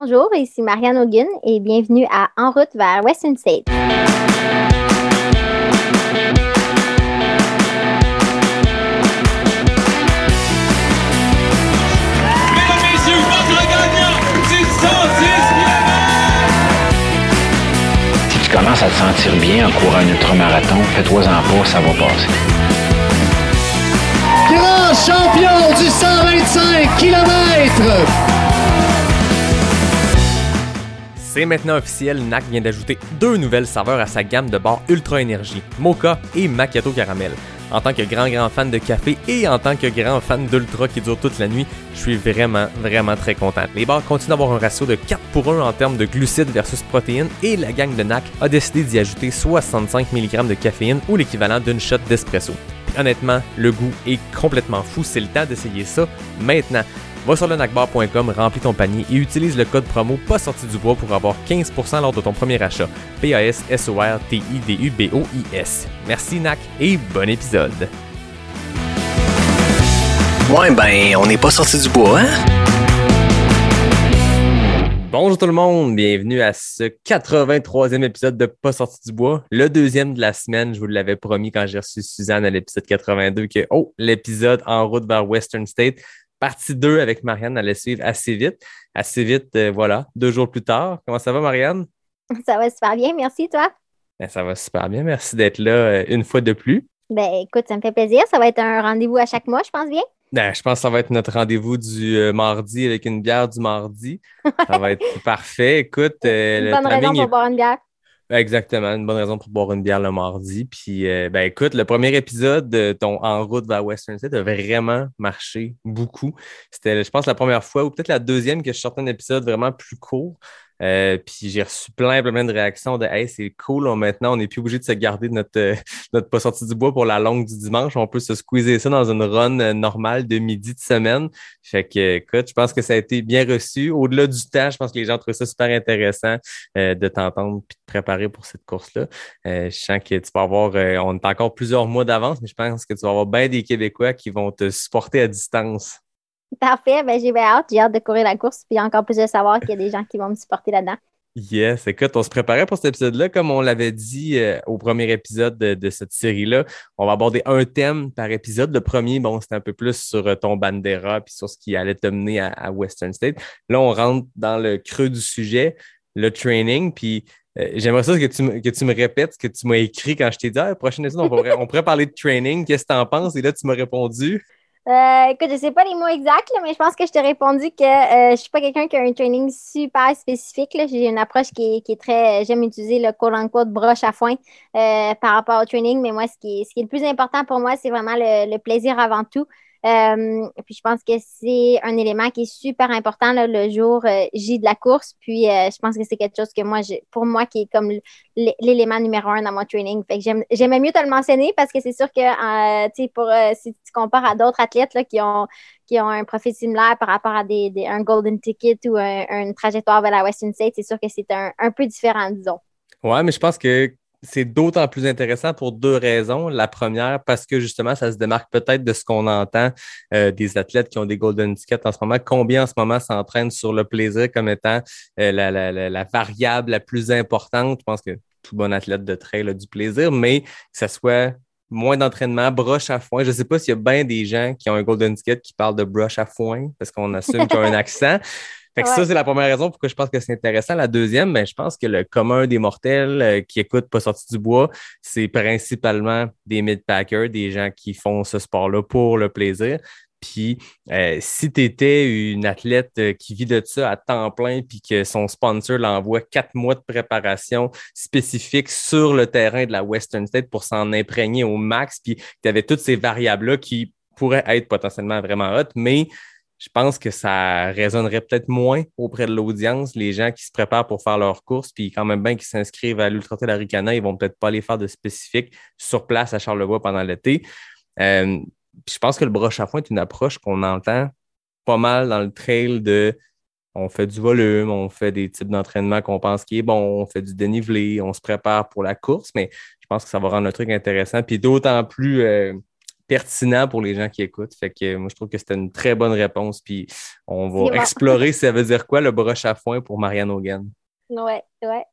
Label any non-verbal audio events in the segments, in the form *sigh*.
Bonjour, ici Marianne Hogan et bienvenue à En route vers Western State. Mesdames, messieurs, votre gagnant du 110 Si tu commences à te sentir bien en courant un ultramarathon, fais-toi-en pas, ça va passer. grand champion du 125 km. C'est maintenant officiel, NAC vient d'ajouter deux nouvelles saveurs à sa gamme de bars Ultra Énergie, Mocha et Macchiato Caramel. En tant que grand grand fan de café et en tant que grand fan d'Ultra qui dure toute la nuit, je suis vraiment vraiment très content. Les bars continuent d'avoir un ratio de 4 pour 1 en termes de glucides versus protéines et la gang de NAC a décidé d'y ajouter 65 mg de caféine ou l'équivalent d'une shot d'espresso. Honnêtement, le goût est complètement fou, c'est le temps d'essayer ça maintenant. Va sur le nacbar.com, remplis ton panier et utilise le code promo pas sorti du bois pour avoir 15% lors de ton premier achat. P-A-S-S-O-R-T-I-D-U-B-O-I-S. Merci NAC et bon épisode. Ouais, ben, on n'est pas sorti du bois, hein? Bonjour tout le monde, bienvenue à ce 83e épisode de Pas sorti du bois, le deuxième de la semaine. Je vous l'avais promis quand j'ai reçu Suzanne à l'épisode 82 que, oh, l'épisode en route vers Western State, partie 2 avec Marianne allait suivre assez vite. Assez vite, euh, voilà, deux jours plus tard. Comment ça va, Marianne? Ça va super bien, merci toi. Ben, ça va super bien, merci d'être là euh, une fois de plus. Ben écoute, ça me fait plaisir. Ça va être un rendez-vous à chaque mois, je pense bien. Ben, je pense que ça va être notre rendez-vous du euh, mardi avec une bière du mardi. Ça va être *laughs* parfait. Écoute, Une le bonne raison pour est- boire une bière. Exactement, une bonne raison pour boire une bière le mardi. Puis, euh, ben écoute, le premier épisode de ton En route vers Western State a vraiment marché beaucoup. C'était, je pense, la première fois ou peut-être la deuxième que je sortais un épisode vraiment plus court. Euh, puis j'ai reçu plein, plein, de réactions de Hey, c'est cool, on- maintenant on n'est plus obligé de se garder notre, euh, *laughs* notre pas sorti du bois pour la longue du dimanche. On peut se squeezer ça dans une run euh, normale de midi de semaine. Fait que, écoute, je pense que ça a été bien reçu. Au-delà du temps, je pense que les gens trouvent ça super intéressant de t'entendre puis de te préparer pour cette course-là. Je sens que tu vas avoir, on est encore plusieurs mois d'avance, mais je pense que tu vas avoir bien des Québécois qui vont te supporter à distance. Parfait, ben j'ai hâte. J'ai hâte de courir la course, puis encore plus de savoir qu'il y a des gens qui vont me supporter là-dedans. Yes, écoute, on se préparait pour cet épisode-là. Comme on l'avait dit euh, au premier épisode de, cette série-là, on va aborder un thème par épisode. Le premier, bon, c'était un peu plus sur euh, ton Bandera puis sur ce qui allait te mener à, Western State. Là, on rentre dans le creux du sujet, le training. Puis euh, j'aimerais ça que tu, que tu me répètes ce que tu m'as écrit quand je t'ai dit, ah, prochaine épisode, on pourrait, on pourrait parler de training. Qu'est-ce que tu en penses? Et là, tu m'as répondu. Euh, écoute, je sais pas les mots exacts, mais je pense que je t'ai répondu que euh, je suis pas quelqu'un qui a un training super spécifique. J'ai une approche qui est, qui est très. J'aime utiliser le quote unquote broche à foin euh, par rapport au training, mais moi, ce qui est, ce qui est le plus important pour moi, c'est vraiment le plaisir avant tout. Euh, puis je pense que c'est un élément qui est super important là, le jour euh, J de la course. Puis euh, je pense que c'est quelque chose que moi, pour moi, qui est comme l'élément numéro un dans mon training. Fait que j'aimais mieux te le mentionner parce que c'est sûr que euh, pour si tu compares à d'autres athlètes là, qui ont qui ont un profil similaire par rapport à des- un golden ticket ou un- une trajectoire vers la Western State, c'est sûr que c'est un, un peu différent, disons. Ouais, mais je pense que c'est d'autant plus intéressant pour deux raisons. La première, parce que justement, ça se démarque peut-être de ce qu'on entend euh, des athlètes qui ont des golden tickets en ce moment. Combien en ce moment s'entraînent sur le plaisir comme étant euh, la, la- la- variable la plus importante? Je pense que tout bon athlète de trail a du plaisir, mais que ce soit moins d'entraînement, broche à foin. Je ne sais pas s'il y a bien des gens qui ont un golden ticket qui parlent de broche à foin parce qu'on assume qu'ils ont un *laughs* accent. Fait que ça, c'est la première raison pourquoi je pense que c'est intéressant. La deuxième, ben, je pense que le commun des mortels euh, qui écoutent Pas sorti du bois, c'est principalement des mid-packers, des gens qui font ce sport-là pour le plaisir. Puis, euh, si tu étais une athlète euh, qui vit de ça à temps plein, puis que son sponsor l'envoie quatre mois de préparation spécifique sur le terrain de la Western State pour s'en imprégner au max, puis tu avais toutes ces variables-là qui pourraient être potentiellement vraiment hot, mais je pense que ça résonnerait peut-être moins auprès de l'audience. Les gens qui se préparent pour faire leur course, puis quand même bien qui s'inscrivent à l'Ultra Aricana, ils vont peut-être pas aller faire de spécifique sur place à Charlevoix pendant l'été. Euh, puis je pense que le broche à foin est une approche qu'on entend pas mal dans le trail de on fait du volume, on fait des types d'entraînement qu'on pense qui est bon, on fait du dénivelé, on se prépare pour la course, mais je pense que ça va rendre le truc intéressant. Puis d'autant plus euh, pertinent pour les gens qui écoutent. Fait que moi, je trouve que c'était une très bonne réponse. Puis on va bon. explorer ça veut dire quoi le broche à foin pour Marianne Hogan. Ouais, ouais.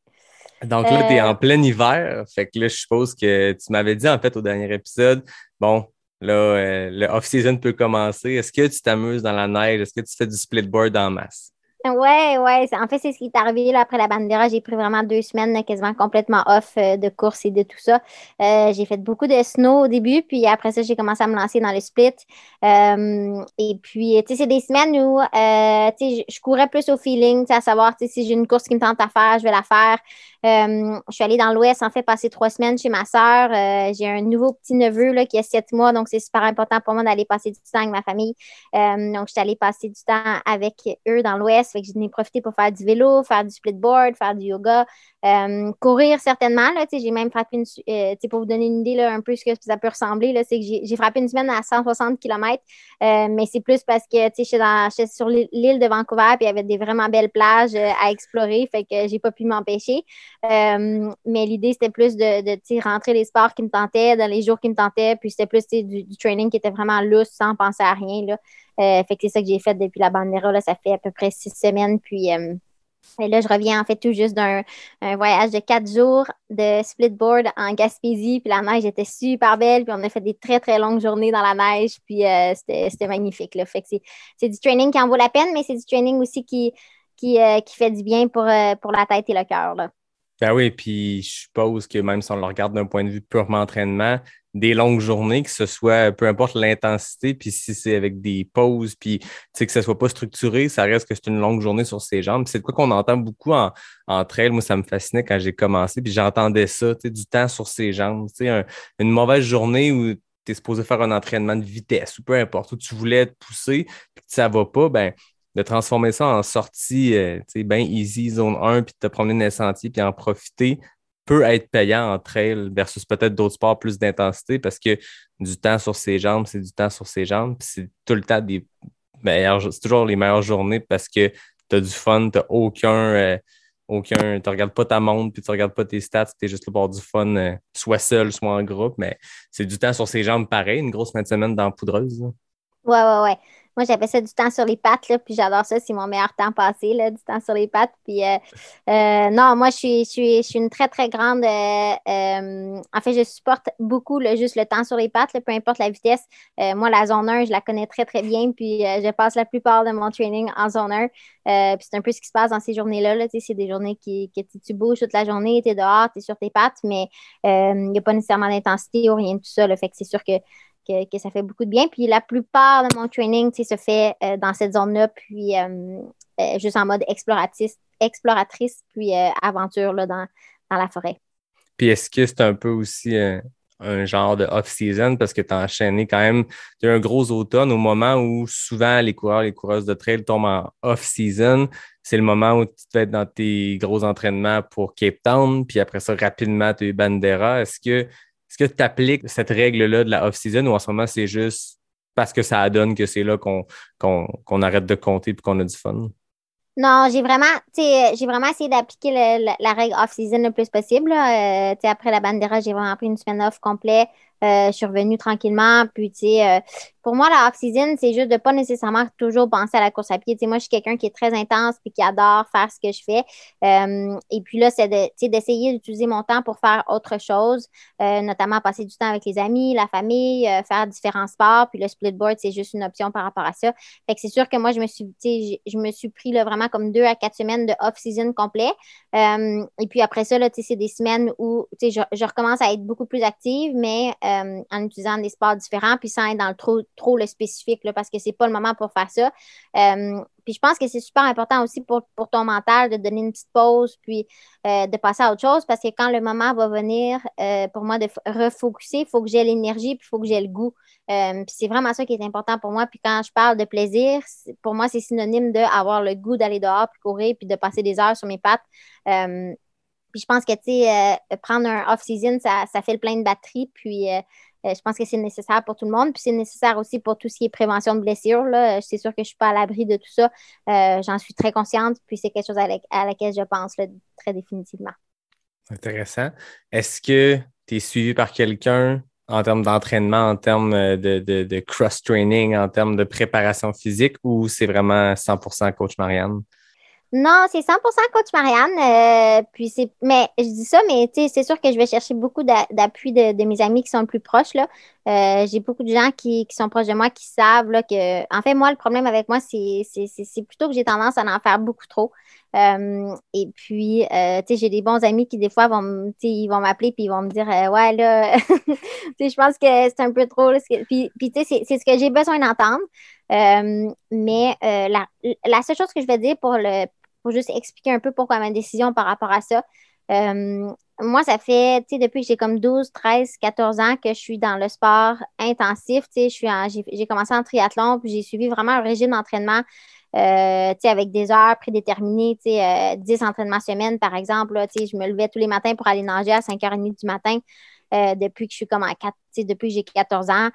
Donc là, tu es Euh, en plein hiver. Fait que là, je suppose que tu m'avais dit en fait au dernier épisode, bon, là, euh, le off-season peut commencer. Est-ce que tu t'amuses dans la neige? Est-ce que tu fais du splitboard en masse? Ouais, ouais. En fait, c'est ce qui est arrivé là, après la bandera. J'ai pris vraiment deux semaines quasiment complètement off euh, de course et de tout ça. Euh, j'ai fait beaucoup de snow au début, puis après ça, j'ai commencé à me lancer dans le split. Euh, et puis, tu sais, c'est des semaines où, tu sais, je courais plus au feeling, à savoir, tu sais, si j'ai une course qui me tente à faire, je vais la faire. Je suis allée dans l'Ouest, en fait, passer trois semaines chez ma sœur. J'ai un nouveau petit neveu là, qui a sept mois, donc c'est super important pour moi d'aller passer du temps avec ma famille. Donc, je suis allée passer du temps avec eux dans l'Ouest. Fait j'en ai profité pour faire du vélo, faire du splitboard, faire du yoga, euh, courir certainement. Là, j'ai même frappé une. euh, pour vous donner une idée, là, un peu ce que ça peut ressembler, là, c'est que j'ai frappé une semaine à 160 km. euh, mais c'est plus parce que j'étais sur l'île de Vancouver, puis il y avait des vraiment belles plages à explorer. Fait que j'ai pas pu m'empêcher. Mais l'idée, c'était plus de, de rentrer les sports qui me tentaient, dans les jours qui me tentaient. Puis c'était plus du, du training qui était vraiment lousse, sans penser à rien. Là. Euh, fait que c'est ça que j'ai fait depuis la bandera. Là, ça fait à peu près six semaines. Puis euh, et là, je reviens en fait tout juste d'un un voyage de quatre jours de splitboard en Gaspésie. Puis la neige était super belle. Puis on a fait des très, très longues journées dans la neige. Puis euh, c'était magnifique. Là. Fait que c'est- du training qui en vaut la peine, mais c'est du training aussi qui, qui, qui fait du bien pour, pour la tête et le cœur. Ben oui, puis je suppose que même si on le regarde d'un point de vue purement entraînement, des longues journées, que ce soit, peu importe l'intensité, puis si c'est avec des pauses, puis que ce soit pas structuré, ça reste que c'est une longue journée sur ses jambes. C'est de quoi qu'on entend beaucoup en, en trail. Moi, ça me fascinait quand j'ai commencé, puis j'entendais ça, du temps sur ses jambes. Un- une mauvaise journée où tu es supposé faire un entraînement de vitesse ou peu importe, où tu voulais te pousser, puis que ça va pas, ben de transformer ça en sortie euh, tu sais, bien easy, zone 1, puis de te promener dans les sentiers, puis en profiter, peut être payant en trail versus peut-être d'autres sports plus d'intensité parce que du temps sur ses jambes, c'est du temps sur ses jambes, puis c'est tout le temps des meilleures, c'est toujours les meilleures journées parce que tu as du fun, tu aucun, euh, aucun, tu regardes pas ta montre, puis tu regardes pas tes stats, tu es juste pour avoir du fun, euh, soit seul, soit en groupe, mais c'est du temps sur ses jambes pareil, une grosse fin de semaine dans poudreuse. là. Ouais, ouais, ouais. Moi, j'appelle ça du temps sur les pattes, là, puis j'adore ça. C'est mon meilleur temps passé, là, du temps sur les pattes. Puis, euh, euh, non, moi, je suis, je suis, je suis une très, très grande. euh, euh, en fait, je supporte beaucoup le, juste le temps sur les pattes, là, peu importe la vitesse. Moi, la zone 1, je la connais très, très bien. Puis, je passe la plupart de mon training en zone 1. Euh, puis, c'est un peu ce qui se passe dans ces journées-là. Là, c'est des journées qui, que tu, bouges toute la journée, tu es dehors, tu es sur tes pattes, mais il n'y a pas nécessairement d'intensité ou rien de tout ça. Là, fait que c'est sûr que que, ça fait beaucoup de bien. Puis la plupart de mon training se fait euh, dans cette zone-là, puis euh, euh, juste en mode exploratrice, puis aventure là, dans, dans la forêt. Puis est-ce que c'est un peu aussi un genre de off-season? Parce que tu as enchaîné quand même, as un gros automne au moment où souvent les coureurs, les coureuses de trail tombent en off-season. C'est le moment où tu te fais dans tes gros entraînements pour Cape Town, puis après ça, rapidement, tu es Bandera. Est-ce que est-ce que tu appliques cette règle-là de la off-season ou en ce moment, c'est juste parce que ça donne que c'est là qu'on arrête de compter et qu'on a du fun? Non, j'ai vraiment, sais, j'ai vraiment essayé d'appliquer la, règle off-season le plus possible. Euh, après la bandera, j'ai vraiment pris une semaine off complet. Euh, je suis revenue tranquillement. Puis, tu sais, euh, pour moi, la off-season, c'est juste de pas nécessairement toujours penser à la course à pied. Tu sais, moi, je suis quelqu'un qui est très intense puis qui adore faire ce que je fais. Euh, et puis là, c'est d'essayer d'utiliser mon temps pour faire autre chose, euh, notamment passer du temps avec les amis, la famille, euh, faire différents sports. Puis le splitboard, c'est juste une option par rapport à ça. Fait que c'est sûr que moi, je me suis, je, me suis pris vraiment comme deux à quatre semaines de off-season complet. Euh, et puis après ça, là, c'est des semaines où je, je recommence à être beaucoup plus active, mais euh, en utilisant des sports différents, puis sans être dans le trop, trop le spécifique, là, parce que c'est pas le moment pour faire ça. Euh, puis je pense que c'est super important aussi pour, pour ton mental de donner une petite pause, puis euh, de passer à autre chose, parce que quand le moment va venir, pour moi, de refocuser, il faut que j'ai l'énergie, puis il faut que j'ai le goût. Puis c'est vraiment ça qui est important pour moi. Puis quand je parle de plaisir, pour moi, c'est synonyme d'avoir le goût d'aller dehors, puis courir, puis de passer des heures sur mes pattes. Euh, puis je pense que, tu sais, euh, prendre un off-season, ça, fait le plein de batterie. Puis euh, euh, je pense que c'est nécessaire pour tout le monde. Puis c'est nécessaire aussi pour tout ce qui est prévention de blessures. Là. Euh, C'est sûr que je ne suis pas à l'abri de tout ça. Euh, J'en suis très consciente. Puis c'est quelque chose à, la- à laquelle je pense très définitivement. Intéressant. Est-ce que tu es suivi par quelqu'un en termes d'entraînement, en termes de, de cross-training, en termes de préparation physique ou c'est vraiment 100% coach Marianne? Non, c'est 100% coach Marianne. Euh, puis c'est, mais je dis ça, mais c'est sûr que je vais chercher beaucoup d'appui de, mes amis qui sont plus proches. Là. Euh, j'ai beaucoup de gens qui, sont proches de moi qui savent là, que, en fait, moi, le problème avec moi, c'est plutôt que j'ai tendance à en faire beaucoup trop. Euh, et puis, tu sais, j'ai des bons amis qui, des fois, vont, ils vont m'appeler puis ils vont me dire Ouais, là, *laughs* je pense que c'est un peu trop. Puis, puis tu sais, c'est ce que j'ai besoin d'entendre. mais la, seule chose que je vais dire pour le, pour juste expliquer un peu pourquoi ma décision par rapport à ça. Euh, moi, ça fait, tu sais, depuis que j'ai comme 12, 13, 14 ans que je suis dans le sport intensif. Tu sais, j'ai commencé en triathlon, puis j'ai suivi vraiment un régime d'entraînement, euh, tu sais, avec des heures prédéterminées, tu sais, 10 euh, entraînements semaine, par exemple. tu sais, je me levais tous les matins pour aller nager à 5h30 du matin. depuis que je suis comme à 4, tu sais, depuis que j'ai 14 ans.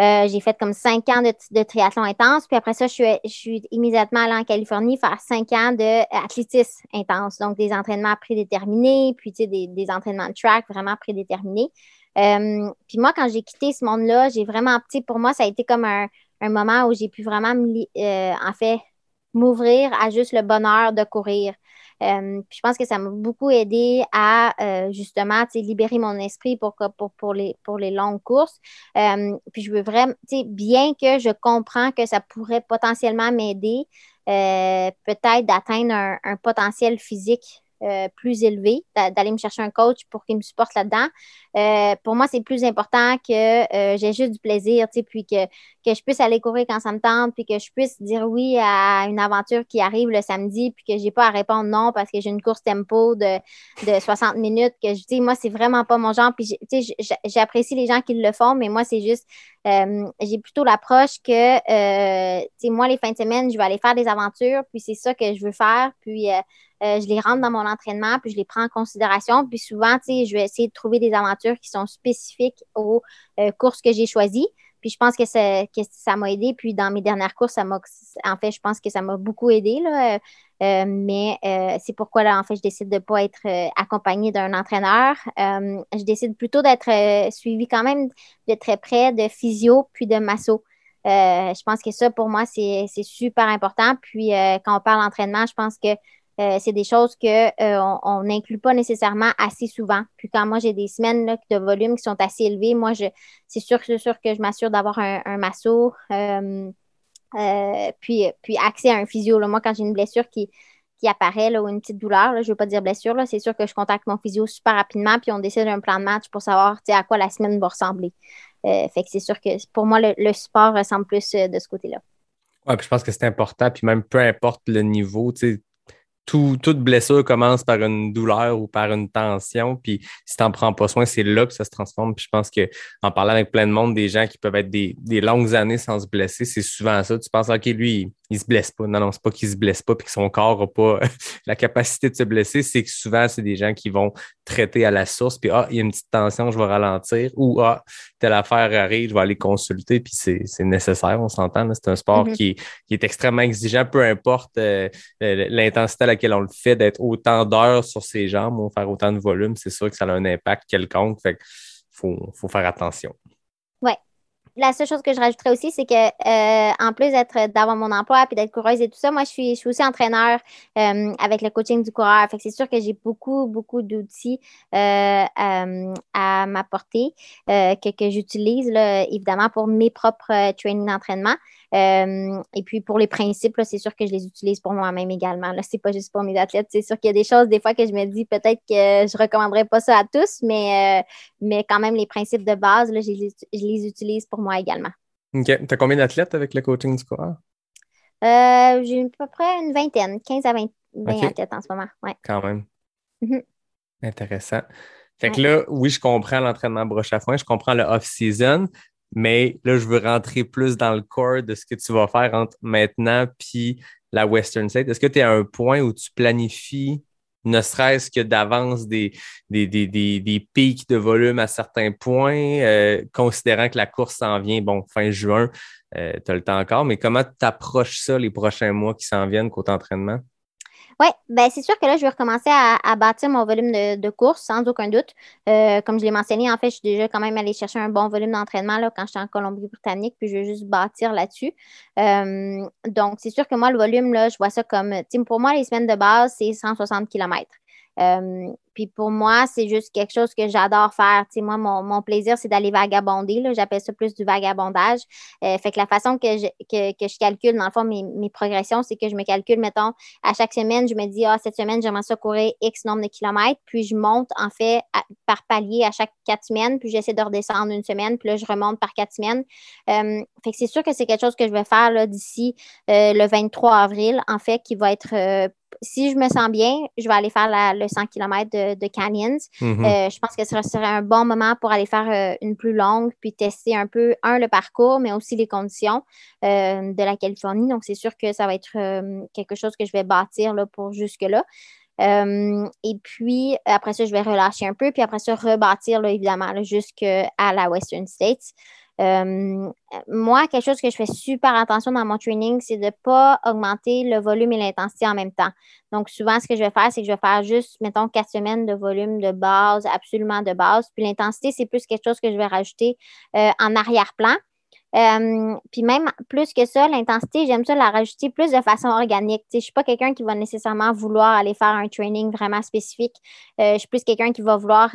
Euh, j'ai fait comme cinq ans de, triathlon intense. Puis après ça, je suis, immédiatement allée en Californie faire cinq ans d'athlétisme intense. Donc, des entraînements prédéterminés, puis des, entraînements de track vraiment prédéterminés. Euh, puis moi, quand j'ai quitté ce monde-là, j'ai vraiment, tu pour moi, ça a été comme un, moment où j'ai pu vraiment, euh, en fait, m'ouvrir à juste le bonheur de courir. Euh, je pense que ça m'a beaucoup aidé à euh, justement libérer mon esprit pour, pour, les, pour les longues courses. Euh, puis je veux vraiment, bien que je comprends que ça pourrait potentiellement m'aider, peut-être d'atteindre un, potentiel physique euh, plus élevé, d'aller me chercher un coach pour qu'il me supporte là-dedans. Euh, pour moi, c'est plus important que euh, j'ai juste du plaisir, tu sais, puis que, que je puisse aller courir quand ça me tente, puis que je puisse dire oui à une aventure qui arrive le samedi, puis que j'ai pas à répondre non parce que j'ai une course tempo de, de 60 minutes, que je dis, moi, c'est vraiment pas mon genre, puis tu sais, j'apprécie les gens qui le font, mais moi, c'est juste, j'ai plutôt l'approche que, tu sais, moi, les fins de semaine, je vais aller faire des aventures, puis c'est ça que je veux faire, puis euh, je les rentre dans mon entraînement, puis je les prends en considération. Puis souvent, tu sais, je vais essayer de trouver des aventures qui sont spécifiques aux euh, courses que j'ai choisies. Puis je pense que, que ça m'a aidé. Puis dans mes dernières courses, ça m'a, en fait, je pense que ça m'a beaucoup aidé. Là. Euh, mais c'est pourquoi, là, en fait, je décide de ne pas être accompagnée d'un entraîneur. je décide plutôt d'être suivie quand même de très près de physio puis de masso. je pense que ça, pour moi, c'est super important. Puis quand on parle d'entraînement, je pense que euh, c'est des choses qu'on euh, on n'inclut pas nécessairement assez souvent. Puis quand moi j'ai des semaines de volume qui sont assez élevés, moi je c'est sûr, sûr que je m'assure d'avoir un, un masso, euh, puis, puis accès à un physio. Moi, quand j'ai une blessure qui, qui apparaît là, ou une petite douleur, je ne veux pas dire blessure, c'est sûr que je contacte mon physio super rapidement, puis on décide d'un plan de match pour savoir à quoi la semaine va ressembler. fait que c'est sûr que pour moi, le, le sport ressemble plus de ce côté-là. Oui, puis je pense que c'est important, puis même peu importe le niveau, tu sais, toute blessure commence par une douleur ou par une tension. Puis si tu n'en prends pas soin, c'est là que ça se transforme. Puis je pense qu'en parlant avec plein de monde, des gens qui peuvent être des, des longues années sans se blesser, c'est souvent ça. Tu penses, OK, lui, il se blesse pas. Non, non, c'est pas qu'il se blesse pas puis que son corps n'a pas *laughs* la capacité de se blesser. C'est que souvent, c'est des gens qui vont traiter à la source, puis ah, il y a une petite tension, je vais ralentir, ou ah, telle affaire arrive, je vais aller consulter, puis c'est nécessaire, on s'entend. C'est un sport mm-hmm. qui, est extrêmement exigeant, peu importe euh, l'intensité à laquelle on le fait, d'être autant d'heures sur ses jambes ou faire autant de volume, c'est sûr que ça a un impact quelconque. Fait faut, faut faire attention la seule chose que je rajouterais aussi, c'est que euh, en plus d'être d'avoir mon emploi puis d'être coureuse et tout ça, moi je suis, je suis aussi entraîneur euh, avec le coaching du coureur. Fait que c'est sûr que j'ai beaucoup, beaucoup d'outils euh, à m'apporter que, que j'utilise évidemment pour mes propres trainings d'entraînement. Euh, et puis pour les principes, c'est sûr que je les utilise pour moi-même également. Ce n'est pas juste pour mes athlètes. C'est sûr qu'il y a des choses des fois que je me dis peut-être que je ne recommanderais pas ça à tous, mais, euh, mais quand même les principes de base, là, je, les, utilise pour moi également. OK. Tu as combien d'athlètes avec le coaching du coureur? Euh, j'ai à peu près une vingtaine, 15 à 20, athlètes en ce moment. Ouais. Quand même. Mm-hmm. Intéressant. Fait que là, oui, je comprends l'entraînement broche à foin, je comprends le off-season, mais là, je veux rentrer plus dans le corps de ce que tu vas faire entre maintenant puis la Western State. Est-ce que tu es à un point où tu planifies, ne serait-ce que d'avance, des, des, des, des, pics de volume à certains points, euh, considérant que la course s'en vient, bon, fin juin, euh, tu as le temps encore, mais comment tu approches ça les prochains mois qui s'en viennent côté entraînement? Oui, ben c'est sûr que là, je vais recommencer à, bâtir mon volume de, course, sans aucun doute. Euh, comme je l'ai mentionné, en fait, je suis déjà quand même allée chercher un bon volume d'entraînement quand j'étais en Colombie-Britannique, puis je vais juste bâtir là-dessus. Euh, donc, c'est sûr que moi, le volume, là, je vois ça comme, pour moi, les semaines de base, c'est 160 km. Puis pour moi, c'est juste quelque chose que j'adore faire. Tu moi, mon, mon plaisir, c'est d'aller vagabonder. J'appelle ça plus du vagabondage. Euh, fait que la façon que je, que, que je calcule, dans le fond, mes, mes progressions, c'est que je me calcule, mettons, à chaque semaine, je me dis, ah, cette semaine, j'aimerais ça courir X nombre de kilomètres. Puis je monte, en fait, par palier à chaque quatre semaines. Puis j'essaie de redescendre une semaine. Puis là, je remonte par quatre semaines. Euh, fait que c'est sûr que c'est quelque chose que je vais faire d'ici euh, le 23 avril, en fait, qui va être si je me sens bien, je vais aller faire le 100 km de, Canyons. Mhm. Euh, je pense que ce serait un bon moment pour aller faire euh, une plus longue, puis tester un peu, un, le parcours, mais aussi les conditions euh, de la Californie. Donc, c'est sûr que ça va être quelque chose que je vais bâtir là, pour jusque-là. et puis, après ça, je vais relâcher un peu, puis après ça, rebâtir, là, évidemment, jusqu'à la Western States. Euh, moi, quelque chose que je fais super attention dans mon training, c'est de ne pas augmenter le volume et l'intensité en même temps. Donc, souvent, ce que je vais faire, c'est que je vais faire juste, mettons, quatre semaines de volume de base, absolument de base. Puis l'intensité, c'est plus quelque chose que je vais rajouter euh, en arrière-plan. Euh, puis même plus que ça, l'intensité, j'aime ça la rajouter plus de façon organique. Je ne suis pas quelqu'un qui va nécessairement vouloir aller faire un training vraiment spécifique. je suis plus quelqu'un qui va vouloir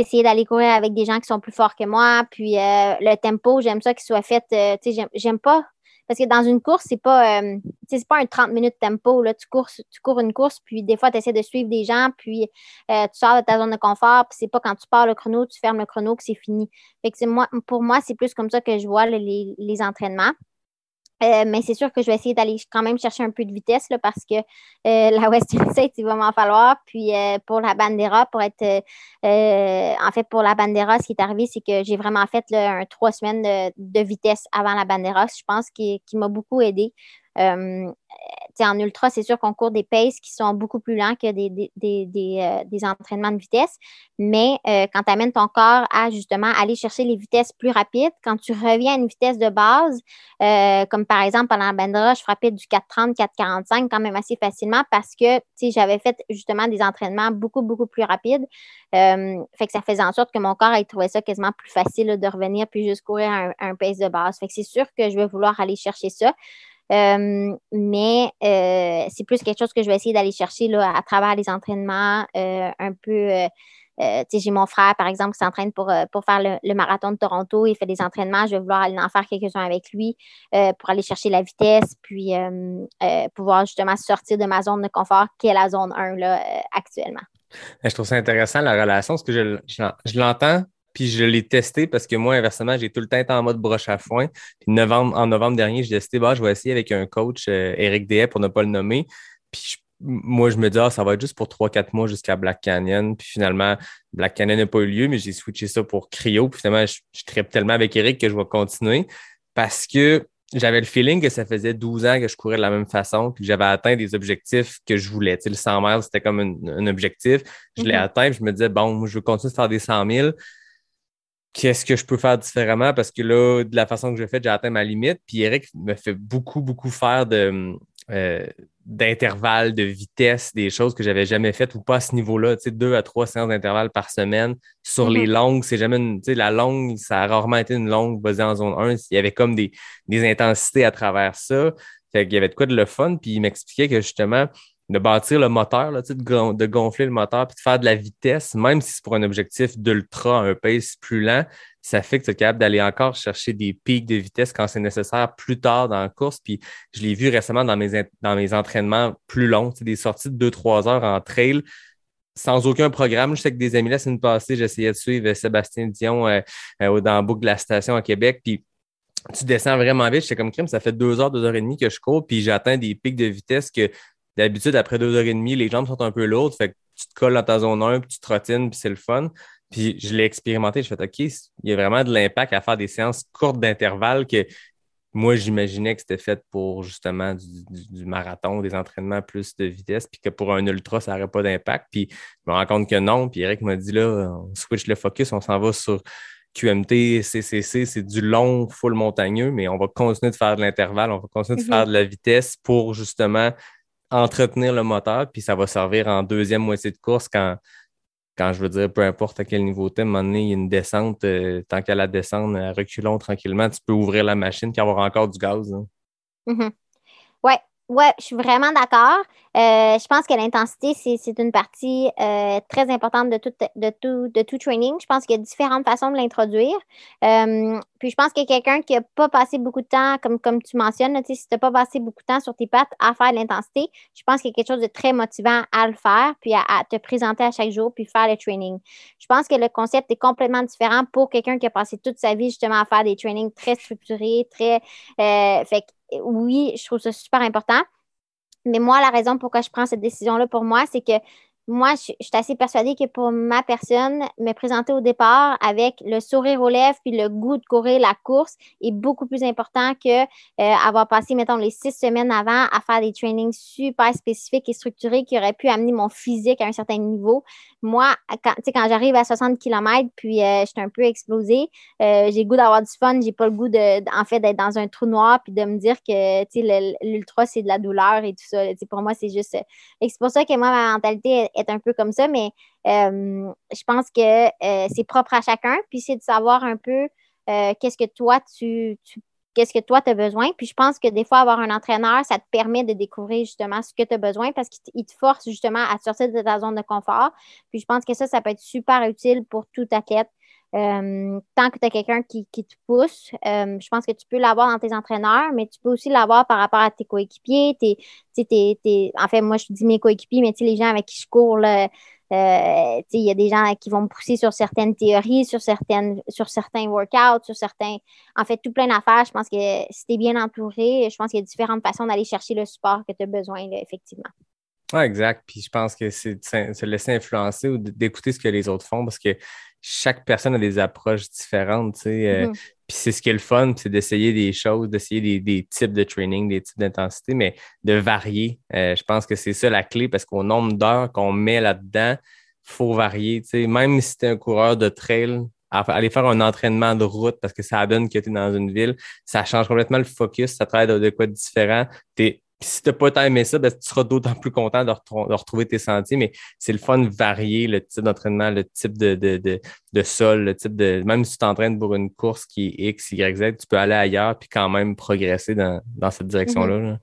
essayer d'aller courir avec des gens qui sont plus forts que moi. Puis euh, le tempo, j'aime ça qu'il soit fait. Euh, j'aime pas. Parce que dans une course, c'est pas, euh, pas un 30 minutes tempo. Là. Tu, cours, tu cours une course, puis des fois, tu essaies de suivre des gens, puis tu sors de ta zone de confort, puis c'est pas quand tu pars le chrono, tu fermes le chrono que c'est fini. Fait que moi, pour moi, c'est plus comme ça que je vois les, les entraînements. Euh, mais c'est sûr que je vais essayer d'aller quand même chercher un peu de vitesse là, parce que euh, la *laughs* Western States, il va m'en falloir. Puis euh, pour la Bandera, pour être en fait pour la Bandera, ce qui est arrivé, c'est que j'ai vraiment fait un trois semaines de, vitesse avant la Bandera, je pense, qui, qui m'a beaucoup aidé. Euh, en ultra, c'est sûr qu'on court des paces qui sont beaucoup plus lents que des, euh, entraînements de vitesse. Mais euh, quand tu amènes ton corps à justement aller chercher les vitesses plus rapides, quand tu reviens à une vitesse de base, comme par exemple pendant la bandera, je frappais du 4,30, 4,45 quand même assez facilement parce que j'avais fait justement des entraînements beaucoup, beaucoup plus rapides. fait que ça faisait en sorte que mon corps ait trouvé ça quasiment plus facile de revenir puis juste courir un, un pace de base. Fait que c'est sûr que je vais vouloir aller chercher ça. Euh, mais euh, c'est plus quelque chose que je vais essayer d'aller chercher là, à travers les entraînements euh, un peu. j'ai mon frère, par exemple, qui s'entraîne pour, pour faire le, marathon de Toronto. Il fait des entraînements. Je vais vouloir aller en faire quelques-uns avec lui pour aller chercher la vitesse, puis pouvoir justement sortir de ma zone de confort, qui est la zone 1 là, actuellement. Je trouve ça intéressant, la relation, parce que je, je l'entends puis je l'ai testé parce que moi, inversement, j'ai tout le temps été en mode broche à foin. Puis novembre, en novembre dernier, j'ai décidé, bah, je vais essayer avec un coach, euh, Eric Dehay, pour ne pas le nommer. Puis moi, je me dis, ah, ça va être juste pour 3-4 mois jusqu'à Black Canyon. Puis finalement, Black Canyon n'a pas eu lieu, mais j'ai switché ça pour Cryo. Puis finalement, je, je tellement avec Eric que je vais continuer parce que j'avais le feeling que ça faisait 12 ans que je courais de la même façon, puis que j'avais atteint des objectifs que je voulais. Tu sais, le 100 miles, c'était comme un, objectif. Je l'ai mm-hmm. atteint, puis je me disais, bon, moi, je veux continuer de faire des 100 000 qu'est-ce que je peux faire différemment? Parce que là, de la façon que je fais, j'ai atteint ma limite. Puis Eric me fait beaucoup, beaucoup faire de, euh, d'intervalles, de vitesse, des choses que j'avais jamais faites ou pas à ce niveau-là. Tu sais, deux à trois séances d'intervalle par semaine. Sur les mhm. longues, c'est jamais une, tu sais, la longue, ça a rarement été une longue basée en zone 1. Il y avait comme des, des intensités à travers ça. Fait qu'il y avait de quoi de le fun. Puis il m'expliquait que justement, de bâtir le moteur, de, gonfler le moteur, puis de faire de la vitesse, même si c'est pour un objectif d'ultra, un pace plus lent, ça fait que tu es capable d'aller encore chercher des pics de vitesse quand c'est nécessaire plus tard dans la course. Puis je l'ai vu récemment dans mes, dans mes entraînements plus longs, des sorties de 2-3 heures en trail sans aucun programme. Je sais que des amis là, c'est une passée, j'essayais de suivre Sébastien Dion euh, euh, dans le boucle de la station à Québec. Puis tu descends vraiment vite. J'étais comme crime, ça fait deux heures, deux heures et demie que je cours, puis j'atteins des pics de vitesse que D'habitude, après deux heures et demie, les jambes sont un peu lourdes, fait que tu te colles dans ta zone 1, puis tu trottines, puis c'est le fun. Puis je l'ai expérimenté, je fais OK, il y a vraiment de l'impact à faire des séances courtes d'intervalle que moi, j'imaginais que c'était fait pour justement du, marathon, des entraînements plus de vitesse, puis que pour un ultra, ça n'aurait pas d'impact. Puis je me rends compte que non. Puis Eric m'a dit là, on switch le focus, on s'en va sur QMT, CCC, c'est du long, full montagneux, mais on va continuer de faire de l'intervalle, on va continuer de mm-hmm. faire de la vitesse pour justement entretenir le moteur, puis ça va servir en deuxième moitié de course quand, quand je veux dire, peu importe à quel niveau tu es, à un moment donné, il y a une descente, euh, tant qu'elle la descendre, reculons tranquillement, tu peux ouvrir la machine et avoir encore du gaz. Hein. Mm-hmm. Oui, je suis vraiment d'accord. Euh, je pense que l'intensité, c'est une partie euh, très importante de tout, de, tout, de tout training. Je pense qu'il y a différentes façons de l'introduire. Euh, puis je pense que quelqu'un qui n'a pas passé beaucoup de temps, comme, comme tu mentionnes, si tu n'as pas passé beaucoup de temps sur tes pattes à faire l'intensité, je pense qu'il y a quelque chose de très motivant à le faire, puis à, te présenter à chaque jour, puis faire le training. Je pense que le concept est complètement différent pour quelqu'un qui a passé toute sa vie justement à faire des trainings très structurés, très... fait oui, je trouve ça super important. Mais moi, la raison pourquoi je prends cette décision-là pour moi, c'est que moi, je, suis assez persuadée que pour ma personne, me présenter au départ avec le sourire aux lèvres puis le goût de courir la course est beaucoup plus important que euh, avoir passé, mettons, les six semaines avant à faire des trainings super spécifiques et structurés qui auraient pu amener mon physique à un certain niveau. Moi, quand, quand j'arrive à 60 km puis euh, je suis un peu explosée, euh, j'ai le goût d'avoir du fun, j'ai pas le goût de, en fait, d'être dans un trou noir puis de me dire que, l'ultra, c'est de la douleur et tout ça. pour moi, c'est juste... C'est pour ça que moi, ma mentalité est un peu comme ça, mais euh, je pense que euh, c'est propre à chacun. Puis c'est de savoir un peu euh, qu'est-ce que toi, tu, qu'est-ce que toi, tu as besoin. Puis je pense que des fois, avoir un entraîneur, ça te permet de découvrir justement ce que tu as besoin parce qu'il te force justement à sortir de ta zone de confort. Puis je pense que ça, ça peut être super utile pour tout athlète. Euh, tant que tu as quelqu'un qui, te pousse, euh, je pense que tu peux l'avoir dans tes entraîneurs, mais tu peux aussi l'avoir par rapport à tes coéquipiers. en fait, moi, je dis mes coéquipiers, mais les gens avec qui je cours, euh, il y a des gens qui vont me pousser sur certaines théories, sur, certaines, sur certains workouts, sur certains. En fait, tout plein d'affaires. Je pense que si tu es bien entouré, je pense qu'il y a différentes façons d'aller chercher le support que tu as besoin, effectivement. Oui, exact. Puis je pense que c'est de se laisser influencer ou d'écouter ce que les autres font parce que chaque personne a des approches différentes, tu sais. Euh. Puis c'est ce qui est le fun, c'est d'essayer des choses, d'essayer des, types de training, des types d'intensité, mais de varier. Euh, je pense que c'est ça la clé parce qu'au nombre d'heures qu'on met là-dedans, il faut varier. Tu sais. Même si tu es un coureur de trail, aller faire un entraînement de route parce que ça donne que tu es dans une ville, ça change complètement le focus, ça travaille de, de quoi de différent. Tu si tu n'as pas aimé ça, ben, tu seras d'autant plus content de, retrouver tes sentiers. Mais c'est le fun de varier le type d'entraînement, le type de, de, sol, le type de. Même si tu t'entraînes pour une course qui est X, Y, Z, tu peux aller ailleurs puis quand même progresser dans, cette direction-là. Mm-hmm.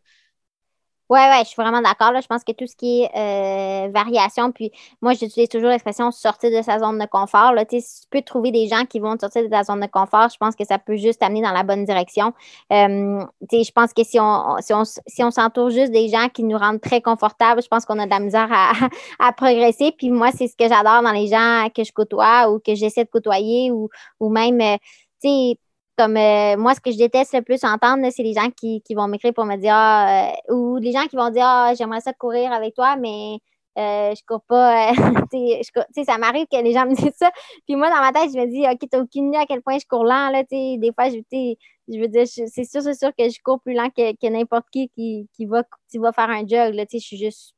Oui, ouais, je suis vraiment d'accord. Je pense que tout ce qui est euh, variation, puis moi, j'utilise toujours l'expression sortir de sa zone de confort. Là. Tu peux trouver des gens qui vont sortir de ta zone de confort. Je pense que ça peut juste amener dans la bonne direction. Euh, je pense que si on, si on, si on s'entoure juste des gens qui nous rendent très confortables, je pense qu'on a de la misère à, *laughs* à progresser. Puis moi, c'est ce que j'adore dans les gens que je côtoie ou que j'essaie de côtoyer ou, ou même, euh, tu sais, comme euh, moi, ce que je déteste le plus entendre, c'est les gens qui, vont m'écrire pour me dire euh, ou les gens qui vont dire ah, j'aimerais ça courir avec toi, mais euh, je cours pas. *laughs* je, ça m'arrive que les gens me *laughs* disent ça. Puis moi, dans ma tête, je me dis OK, t'as aucune idée à quel point je cours lent. Là, des fois, je, veux dire, c'est sûr, c'est sûr que je cours plus lent que, n'importe qui, qui qui, va, qui va faire un jog. Je suis juste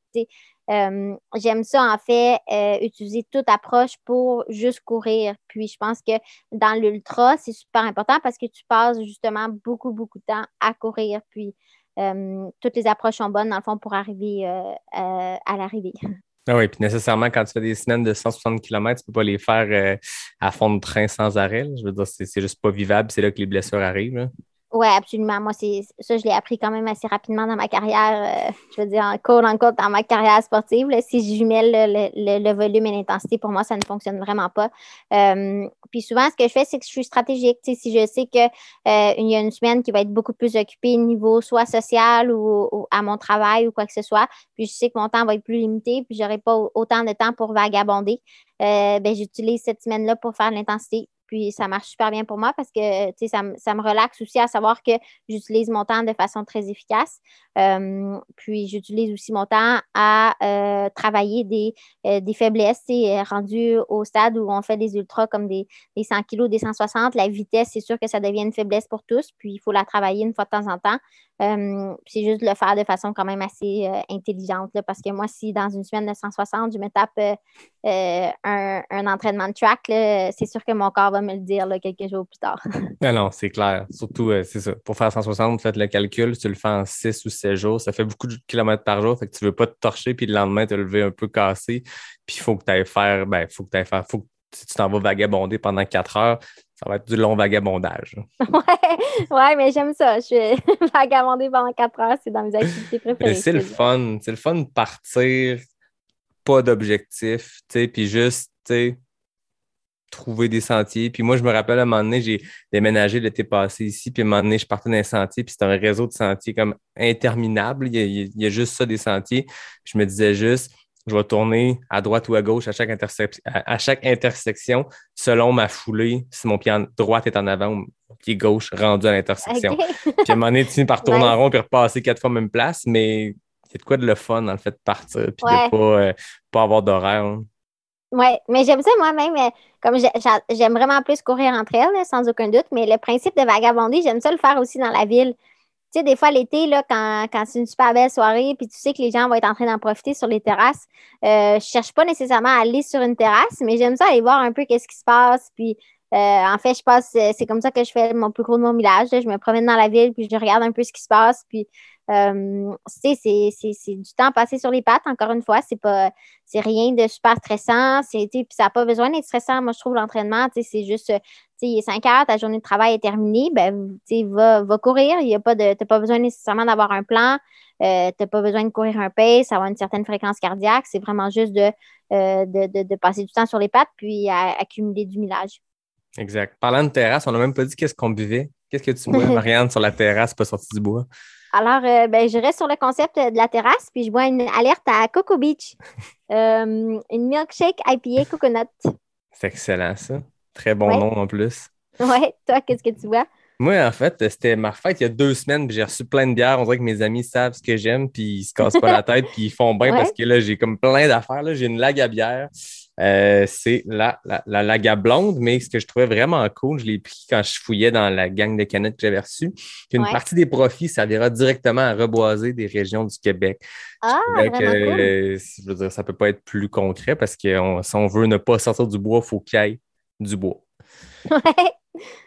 euh, j'aime ça, en fait, euh, utiliser toute approche pour juste courir. Puis, je pense que dans l'ultra, c'est super important parce que tu passes justement beaucoup, beaucoup de temps à courir. Puis, euh, toutes les approches sont bonnes, dans le fond, pour arriver à l'arrivée. *laughs* Ah oui, puis nécessairement, quand tu fais des semaines de 160 km, tu ne peux pas les faire à fond de train sans arrêt. Je veux dire, c'est juste pas vivable. C'est là que les blessures arrivent. Oui, absolument. Moi, c'est ça, je l'ai appris quand même assez rapidement dans ma carrière, euh, je veux dire, en cours en cours dans ma carrière sportive. Si je jumelle le, le, volume et l'intensité, pour moi, ça ne fonctionne vraiment pas. Euh, puis souvent, ce que je fais, c'est que je suis stratégique. si je sais qu'il euh, y a une semaine qui va être beaucoup plus occupée au niveau soit social ou, à mon travail ou quoi que ce soit, puis je sais que mon temps va être plus limité, puis j'aurai pas autant de temps pour vagabonder, ben, j'utilise cette semaine-là pour faire l'intensité. Puis ça marche super bien pour moi parce que ça, ça me relaxe aussi à savoir que j'utilise mon temps de façon très efficace. Euh, puis j'utilise aussi mon temps à euh, travailler des, euh, des faiblesses. Rendu au stade où on fait des ultras comme des, 100 kg, des 160, la vitesse, c'est sûr que ça devient une faiblesse pour tous. Puis il faut la travailler une fois de temps en temps. c'est juste de le faire de façon quand même assez intelligente. parce que moi, si dans une semaine de 160, je me tape euh, un, un, entraînement de track, c'est sûr que mon corps va me le dire là, quelques jours plus tard. *laughs* non, non, c'est clair. Surtout, euh, c'est ça. Pour faire 160, faites le calcul, tu le fais en 6 ou 7 jours. Ça fait beaucoup de kilomètres par jour. Fait que tu ne veux pas te torcher puis le lendemain te lever un peu cassé. Puis il faut que tu ailles faire, ben, faut que tu ailles faire, faut que si tu t'en vas vagabonder pendant 4 heures, ça va être du long vagabondage. *laughs* Ouais, ouais mais j'aime ça. Je suis *laughs* vagabonder pendant 4 heures, c'est dans mes activités préférées. C'est le fun. C'est le fun de partir pas d'objectif, tu sais, puis juste, tu sais, trouver des sentiers. Puis moi, je me rappelle à un moment donné, j'ai déménagé l'été passé ici, puis à un moment donné, je partais dans un sentier, puis c'était un réseau de sentiers comme interminable. Il y, a, juste ça, des sentiers. Je me disais juste, je vais tourner à droite ou à gauche à chaque, à, chaque intersection selon ma foulée, si mon pied droit est en avant ou mon pied gauche rendu à l'intersection. Puis à un moment donné, tu finis par *laughs* tourner en rond puis repasser quatre fois même place, mais c'est de quoi de le fun dans le fait de partir puis de pas, euh, pas avoir d'horaire. Hein. Oui, mais j'aime ça moi-même. Euh, comme j'aime vraiment plus courir entre elles, sans aucun doute, mais le principe de vagabonder, j'aime ça le faire aussi dans la ville. Tu sais, des fois, l'été, là, quand, quand c'est une super belle soirée, puis tu sais que les gens vont être en train d'en profiter sur les terrasses, euh, je cherche pas nécessairement à aller sur une terrasse, mais j'aime ça aller voir un peu qu'est-ce qui se passe. Puis, en fait, je passe, c'est comme ça que je fais mon plus gros de mon village. Je me promène dans la ville, puis je regarde un peu ce qui se passe. Puis, euh, c'est du temps passé sur les pattes, encore une fois. C'est pas c'est rien de super stressant. Puis ça n'a pas besoin d'être stressant. Moi, je trouve l'entraînement, c'est juste il est 5 heures, ta journée de travail est terminée, ben, va, va courir. Tu n'as pas besoin nécessairement d'avoir un plan. Euh, tu n'as pas besoin de courir un pace, avoir une certaine fréquence cardiaque. C'est vraiment juste de, euh, de, passer du temps sur les pattes puis accumuler du millage. Exact. Parlant de terrasse, on n'a même pas dit qu'est-ce qu'on buvait. Qu'est-ce que tu bois, *laughs* Marianne, sur la terrasse, pas sorti du bois? Alors, euh, ben, je reste sur le concept de la terrasse, puis je bois une alerte à Coco Beach, *laughs* euh, une milkshake IPA coconut. C'est excellent, ça. Très bon nom en plus. Ouais, toi, qu'est-ce que tu bois? Moi, en fait, c'était ma fête il y a deux semaines, puis j'ai reçu plein de bières. On dirait que mes amis savent ce que j'aime, puis ils se cassent pas la *laughs* tête, puis ils font bien parce que là, j'ai comme plein d'affaires. J'ai une lague à bière. Euh, c'est la, la, la Laga blonde, mais ce que je trouvais vraiment cool, je l'ai pris quand je fouillais dans la gang de canettes que j'avais reçues, qu'une partie des profits servira directement à reboiser des régions du Québec. Ah, je que, je veux dire, ça peut pas être plus concret parce que si on veut ne pas sortir du bois, il faut qu'il y ait du bois. *laughs*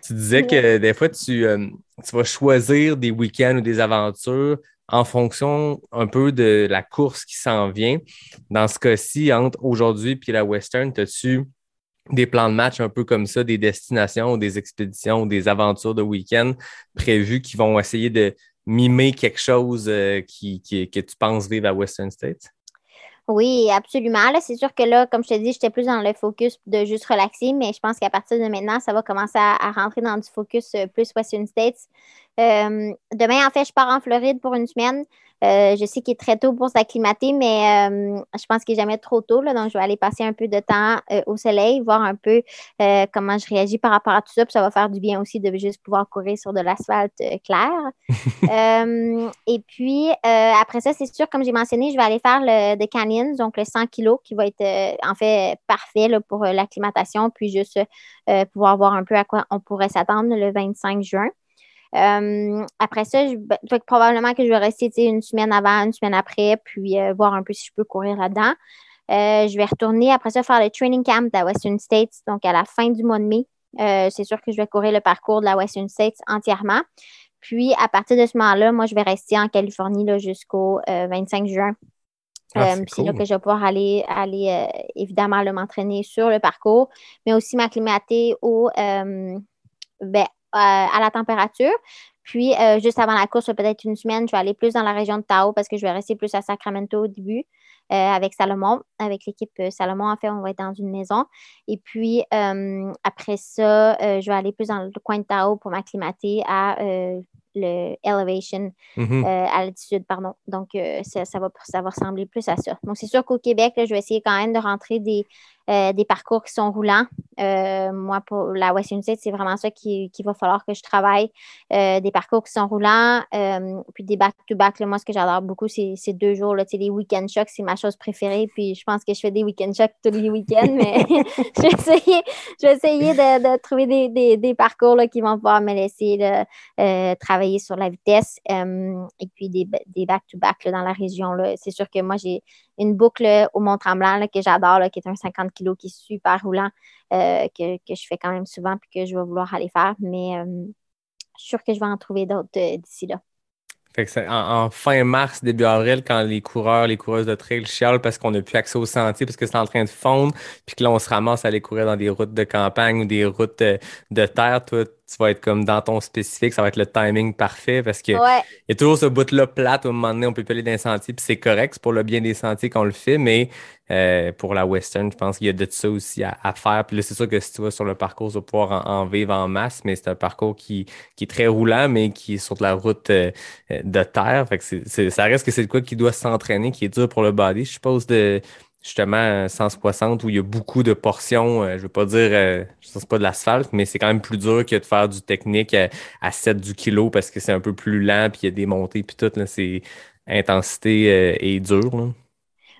Tu disais que des fois, tu, euh, tu vas choisir des week-ends ou des aventures en fonction un peu de la course qui s'en vient. Dans ce cas-ci, entre aujourd'hui et la Western, as-tu des plans de match un peu comme ça, des destinations, des expéditions, des aventures de week-end prévues qui vont essayer de mimer quelque chose euh, qui, que tu penses vivre à Western States? Oui, absolument. C'est sûr que là, comme je te dis, j'étais plus dans le focus de juste relaxer, mais je pense qu'à partir de maintenant, ça va commencer à, rentrer dans du focus euh, plus Western States. Euh, demain, en fait, je pars en Floride pour une semaine. Euh, je sais qu'il est très tôt pour s'acclimater, mais euh, je pense qu'il n'est jamais trop tôt. Là, donc, je vais aller passer un peu de temps euh, au soleil, voir un peu comment je réagis par rapport à tout ça. Puis ça va faire du bien aussi de juste pouvoir courir sur de l'asphalte clair. *laughs* et puis, après ça, c'est sûr, comme j'ai mentionné, je vais aller faire le Canyons, donc le 100 kg, qui va être en fait parfait là, pour l'acclimatation, puis juste pouvoir voir un peu à quoi on pourrait s'attendre le 25 juin. Euh, après ça, je, ben, probablement que je vais rester une semaine avant, une semaine après, puis euh, voir un peu si je peux courir là-dedans. Euh, je vais retourner après ça faire le training camp de la Western States, donc à la fin du mois de mai. c'est sûr que je vais courir le parcours de la Western States entièrement. Puis à partir de ce moment-là, moi, je vais rester en Californie jusqu'au 25 juin. Ah, c'est là que je vais pouvoir aller, aller évidemment m'entraîner sur le parcours, mais aussi m'acclimater au, ben, à la température. Puis, euh, juste avant la course, peut-être une semaine, je vais aller plus dans la région de Tao parce que je vais rester plus à Sacramento au début euh, avec Salomon. Avec l'équipe Salomon, en fait, on va être dans une maison. Et puis, après ça, je vais aller plus dans le coin de Tao pour m'acclimater à le elevation, mm-hmm. à l'altitude, pardon. Donc, ça, ça, va, ça va ressembler plus à ça. Donc, c'est sûr qu'au Québec, je vais essayer quand même de rentrer des, euh, des parcours qui sont roulants. Euh, moi, pour la Western State, c'est vraiment ça qu'il qui va falloir que je travaille. Euh, des parcours qui sont roulants, puis des back-to-back. moi, ce que j'adore beaucoup, c'est ces deux jours. Là, les week-end shocks, c'est ma chose préférée. Puis je pense que je fais des week-end shocks tous les week-ends, mais *laughs* je vais essayer, de, trouver des, parcours qui vont pouvoir me laisser travailler sur la vitesse. et puis des back-to-back dans la région. C'est sûr que moi, j'ai une boucle au Mont-Tremblant que j'adore, qui est un 50 kg qui est super roulant, que, je fais quand même souvent puis que je vais vouloir aller faire. Mais je suis sûre que je vais en trouver d'autres d'ici là. en, fin mars, début avril, quand les coureurs, les coureuses de trail chialent parce qu'on n'a plus accès au sentier, parce que c'est en train de fondre, puis que là, on se ramasse à aller courir dans des routes de campagne ou des routes de terre, toi, tu vas être comme dans ton spécifique, ça va être le timing parfait parce que il y a toujours ce bout-là plate, au moment donné, on peut dans les sentiers, puis c'est correct, c'est pour le bien des sentiers qu'on le fait, mais euh, pour la western, je pense qu'il y a de ça aussi à, faire. Puis là, c'est sûr que si tu vas sur le parcours, tu vas pouvoir en, vivre en masse, mais c'est un parcours qui, qui est très roulant, mais qui est sur de la route euh, de terre. Fait que ça reste que c'est le quoi qui doit s'entraîner, qui est dur pour le body, je suppose, de justement 160 où il y a beaucoup de portions, euh, je veux pas dire, euh, c'est pas de l'asphalte, mais c'est quand même plus dur que de faire du technique à, 7 du kilo parce que c'est un peu plus lent, puis il y a des montées, puis tout, c'est intensité euh, et dur.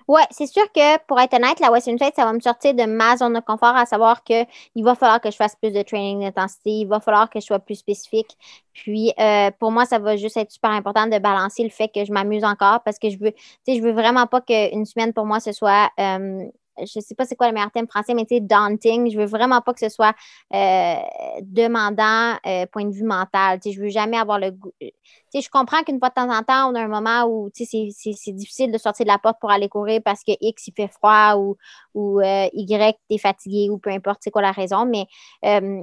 Oui, c'est sûr que pour être honnête, la Western State, ça va me sortir de ma zone de confort, à savoir qu'il va falloir que je fasse plus de training d'intensité, il va falloir que je sois plus spécifique. Puis euh, pour moi, ça va juste être super important de balancer le fait que je m'amuse encore parce que je veux, tu sais, je veux vraiment pas qu'une semaine pour moi ce soit euh, je sais pas c'est quoi le meilleur thème français, mais tu sais, daunting. Je veux vraiment pas que ce soit euh, demandant point de vue mental. Tu sais, je veux jamais avoir le goût je comprends qu'une fois de temps en temps, on a un moment où c'est difficile de sortir de la porte pour aller courir parce que X, il fait froid ou, ou euh, Y, tu es fatigué ou peu importe c'est quoi la raison. Mais euh,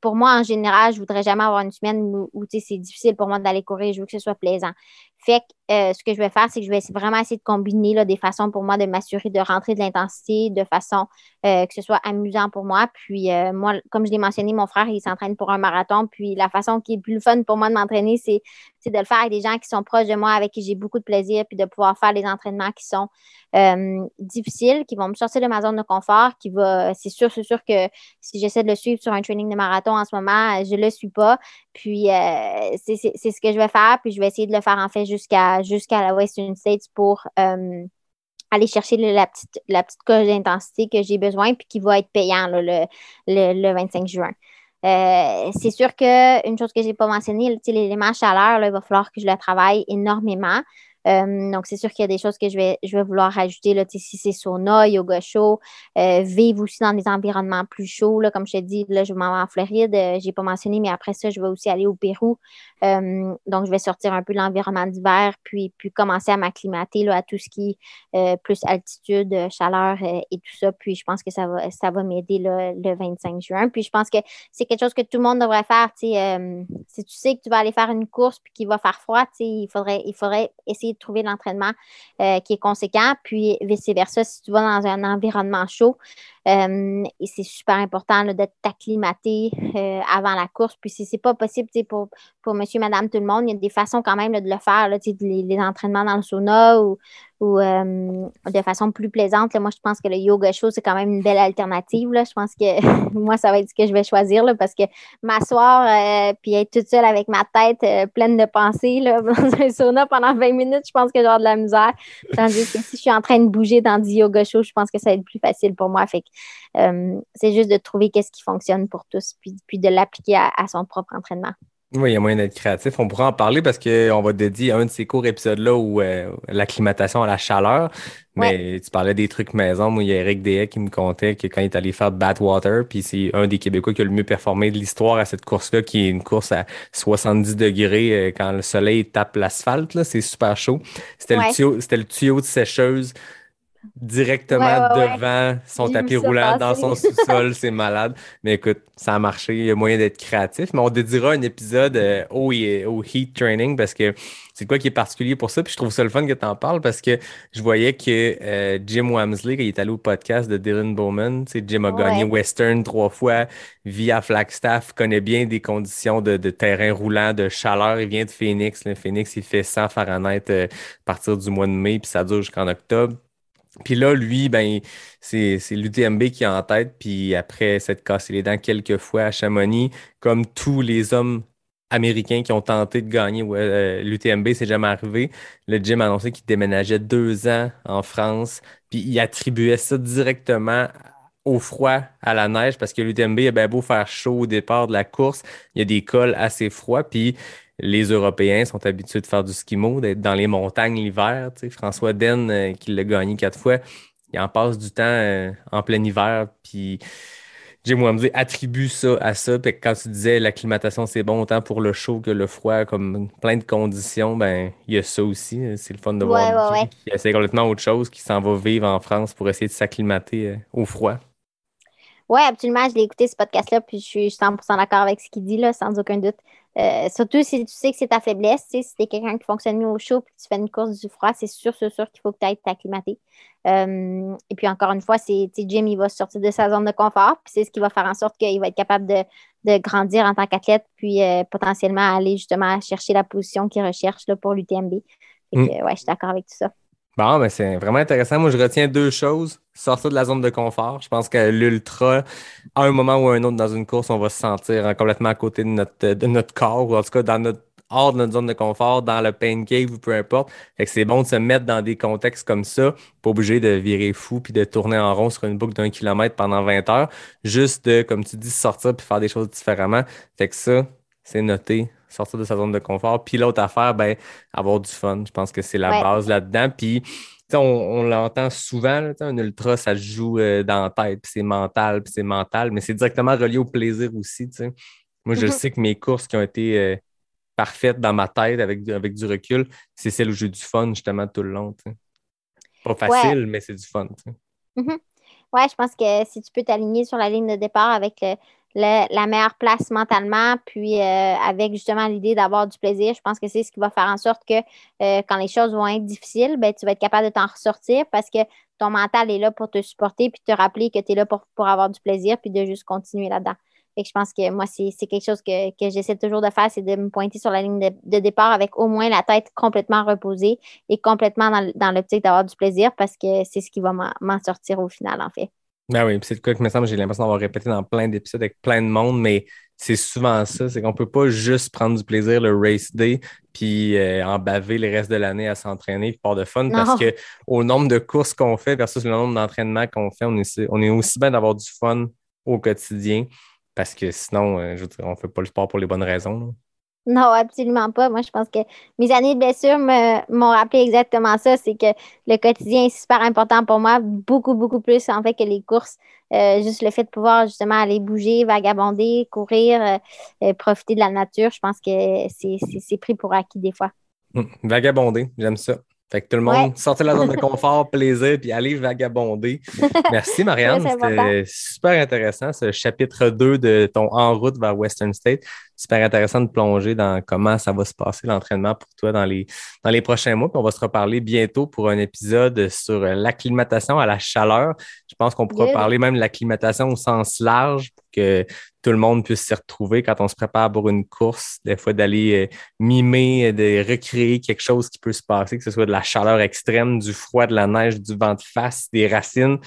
pour moi, en général, je voudrais jamais avoir une semaine où, où c'est difficile pour moi d'aller courir. Je veux que ce soit plaisant. Fait que euh, ce que je vais faire, c'est que je vais vraiment essayer de combiner là, des façons pour moi de m'assurer de rentrer de l'intensité de façon que ce soit amusant pour moi. Puis moi, comme je l'ai mentionné, mon frère, il s'entraîne pour un marathon. Puis la façon qui est plus fun pour moi de m'entraîner, c'est de le faire avec des gens qui sont proches de moi, avec qui j'ai beaucoup de plaisir, puis de pouvoir faire des entraînements qui sont euh, difficiles, qui vont me sortir de ma zone de confort, qui va, c'est sûr, c'est sûr que si j'essaie de le suivre sur un training de marathon en ce moment, je ne le suis pas. Puis euh, c'est ce que je vais faire, puis je vais essayer de le faire en fait jusqu'à jusqu'à la Western States pour euh, aller chercher la petite, la petite coche d'intensité que j'ai besoin, puis qui va être payant le, le 25 juin. Euh, c'est sûr qu'une chose que je n'ai pas mentionnée, l'élément chaleur, là, il va falloir que je le travaille énormément. Euh, donc, c'est sûr qu'il y a des choses que je vais, je vais vouloir rajouter. Là, si c'est sauna, yoga chaud, euh, vivre aussi dans des environnements plus chauds. Là, comme je te dis, là, je m'en vais en Floride. Euh, je n'ai pas mentionné, mais après ça, je vais aussi aller au Pérou. donc, je vais sortir un peu de l'environnement d'hiver, puis, puis commencer à m'acclimater à tout ce qui est plus altitude, chaleur et tout ça. Puis, je pense que ça va, ça va m'aider le 25 juin. Puis, je pense que c'est quelque chose que tout le monde devrait faire. si tu sais que tu vas aller faire une course puis qu'il va faire froid, il faudrait, il faudrait essayer trouver l'entraînement euh, qui est conséquent. Puis vice-versa, si tu vas dans un environnement chaud, et c'est super important de t'acclimater euh, avant la course. Puis si c'est pas possible pour, pour monsieur, madame, tout le monde, il y a des façons quand même de le faire, les, entraînements dans le sauna ou, ou euh, de façon plus plaisante. moi, je pense que le yoga chaud, c'est quand même une belle alternative. Je pense que *laughs* moi, ça va être ce que je vais choisir parce que m'asseoir puis être toute seule avec ma tête pleine de pensées *laughs* dans un sauna pendant 20 minutes, je pense que j'ai de la misère. Tandis que si je suis en train de bouger dans du yoga chaud, je pense que ça va être plus facile pour moi. Euh, c'est juste de trouver qu'est-ce qui fonctionne pour tous, puis, puis de l'appliquer à, son propre entraînement. Oui, il y a moyen d'être créatif. On pourra en parler parce qu'on va dédier un de ces courts épisodes-là où euh, l'acclimatation à la chaleur. Mais tu parlais des trucs maison. Moi, il y a Eric Dehay qui me contait que quand il est allé faire Badwater, puis c'est un des Québécois qui a le mieux performé de l'histoire à cette course-là, qui est une course à 70 degrés euh, quand le soleil tape l'asphalte. C'est super chaud. C'était le, le tuyau de sécheuse directement devant son tapis roulant dans son sous-sol. c'est malade. Mais écoute, ça a marché. Il y a moyen d'être créatif. Mais on dédiera un épisode euh, au, heat training parce que c'est quoi qui est particulier pour ça? Puis je trouve ça le fun que tu en parles parce que je voyais que euh, Jim Wamsley, quand il est allé au podcast de Dylan Bowman, Jim a gagné Western trois fois via Flagstaff, connaît bien des conditions de, terrain roulant, de chaleur. Il vient de Phoenix. Le Phoenix, il fait 100 Fahrenheit euh, à partir du mois de mai, puis ça dure jusqu'en octobre. Puis là, lui, ben, c'est, l'UTMB qui est en tête. Puis après s'être cassé les dents quelques fois à Chamonix, comme tous les hommes américains qui ont tenté de gagner euh, l'UTMB, c'est jamais arrivé. Le gym a annoncé qu'il déménageait deux ans en France. Puis il attribuait ça directement au froid, à la neige, parce que l'UTMB a bien beau faire chaud au départ de la course, il y a des cols assez froids. Puis les Européens sont habitués de faire du skimo, d'être dans les montagnes l'hiver. François Den, euh, qui l'a gagné quatre fois, il en passe du temps euh, en plein hiver. Puis Jim Wamsley attribue ça à ça. Puis quand tu disais l'acclimatation, c'est bon autant pour le chaud que le froid, comme plein de conditions, ben il y a ça aussi. C'est le fun de voir ouais, qui essaie complètement autre chose, qui s'en va vivre en France pour essayer de s'acclimater euh, au froid. Oui, absolument. Je l'ai écouté ce podcast-là, puis je suis 100% d'accord avec ce qu'il dit, là, sans aucun doute. Euh, surtout si tu sais que c'est ta faiblesse, si tu es quelqu'un qui fonctionne mieux au chaud puis tu fais une course du froid, c'est sûr, c'est sûr qu'il faut que tu ailles t'acclimater. Euh, et puis encore une fois, c'est Jim, il va sortir de sa zone de confort, puis c'est ce qui va faire en sorte qu'il va être capable de, grandir en tant qu'athlète, puis euh, potentiellement aller justement chercher la position qu'il recherche là, pour l'UTMB. Mm. ouais, je suis d'accord avec tout ça. Bon, mais c'est vraiment intéressant. Moi, je retiens deux choses. Sortir de la zone de confort. Je pense que l'ultra, à un moment ou à un autre dans une course, on va se sentir complètement à côté de notre, de notre corps, ou en tout cas dans notre, hors de notre zone de confort, dans le pain cave ou peu importe. Fait que c'est bon de se mettre dans des contextes comme ça, pas obligé de virer fou puis de tourner en rond sur une boucle d'un kilomètre pendant 20 heures. Juste de, comme tu dis, sortir puis faire des choses différemment. Fait que ça, c'est noté sortir de sa zone de confort. Puis l'autre affaire, ben, avoir du fun. Je pense que c'est la base là-dedans. Puis on, on l'entend souvent, un ultra, ça joue euh, dans la tête, puis c'est mental, puis c'est mental, mais c'est directement relié au plaisir aussi. Moi, je mm-hmm. sais que mes courses qui ont été euh, parfaites dans ma tête avec, avec du recul, c'est celles où j'ai du fun justement tout le long. Pas facile, mais c'est du fun. Mm-hmm. Ouais, je pense que si tu peux t'aligner sur la ligne de départ avec le, la meilleure place mentalement, puis euh, avec justement l'idée d'avoir du plaisir. Je pense que c'est ce qui va faire en sorte que euh, quand les choses vont être difficiles, ben, tu vas être capable de t'en ressortir parce que ton mental est là pour te supporter puis te rappeler que tu es là pour, pour, avoir du plaisir puis de juste continuer là-dedans. Et je pense que moi, c'est quelque chose que, que j'essaie toujours de faire, c'est de me pointer sur la ligne de, départ avec au moins la tête complètement reposée et complètement dans, dans l'optique d'avoir du plaisir parce que c'est ce qui va m'en sortir au final, en fait. Ben oui, c'est le cas que me semble, j'ai l'impression d'avoir répété dans plein d'épisodes avec plein de monde, mais c'est souvent ça, c'est qu'on peut pas juste prendre du plaisir le race day puis euh, en baver le reste de l'année à s'entraîner puis pas de fun parce que au nombre de courses qu'on fait versus le nombre d'entraînements qu'on fait, on est, on est aussi bien d'avoir du fun au quotidien parce que sinon, euh, je veux dire, on fait pas le sport pour les bonnes raisons. Non, absolument pas. Moi, je pense que mes années de blessure m'ont rappelé exactement ça. C'est que le quotidien est super important pour moi, beaucoup, beaucoup plus en fait que les courses. Euh, juste le fait de pouvoir justement aller bouger, vagabonder, courir, euh, euh, profiter de la nature, je pense que c'est pris pour acquis des fois. Hum, vagabonder, j'aime ça. Fait que tout le monde, sortez de la zone de *laughs* confort, plaisir, puis allez vagabonder. Merci, *laughs* Marianne. C'était super intéressant, ce chapitre 2 de ton En route vers Western State. Super intéressant de plonger dans comment ça va se passer l'entraînement pour toi dans les, dans les prochains mois. Puis on va se reparler bientôt pour un épisode sur l'acclimatation à la chaleur. Je pense qu'on pourra parler même de l'acclimatation au sens large pour que tout le monde puisse s'y retrouver quand on se prépare pour une course, des fois d'aller euh, mimer, de recréer quelque chose qui peut se passer, que ce soit de la chaleur extrême, du froid, de la neige, du vent de face, des racines.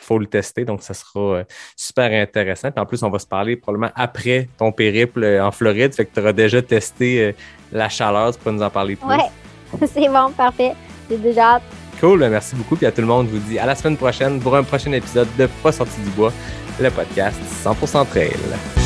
Il faut le tester, donc ça sera euh, super intéressant. Puis en plus, on va se parler probablement après ton périple euh, en Floride, fait que tu auras déjà testé la chaleur, tu peux nous en parler plus. Ouais, *laughs* c'est bon, parfait. J'ai déjà hâte. Cool, merci beaucoup. Puis à tout le monde, je vous dis à la semaine prochaine pour un prochain épisode de Pas sorti du bois le podcast 100% Trail.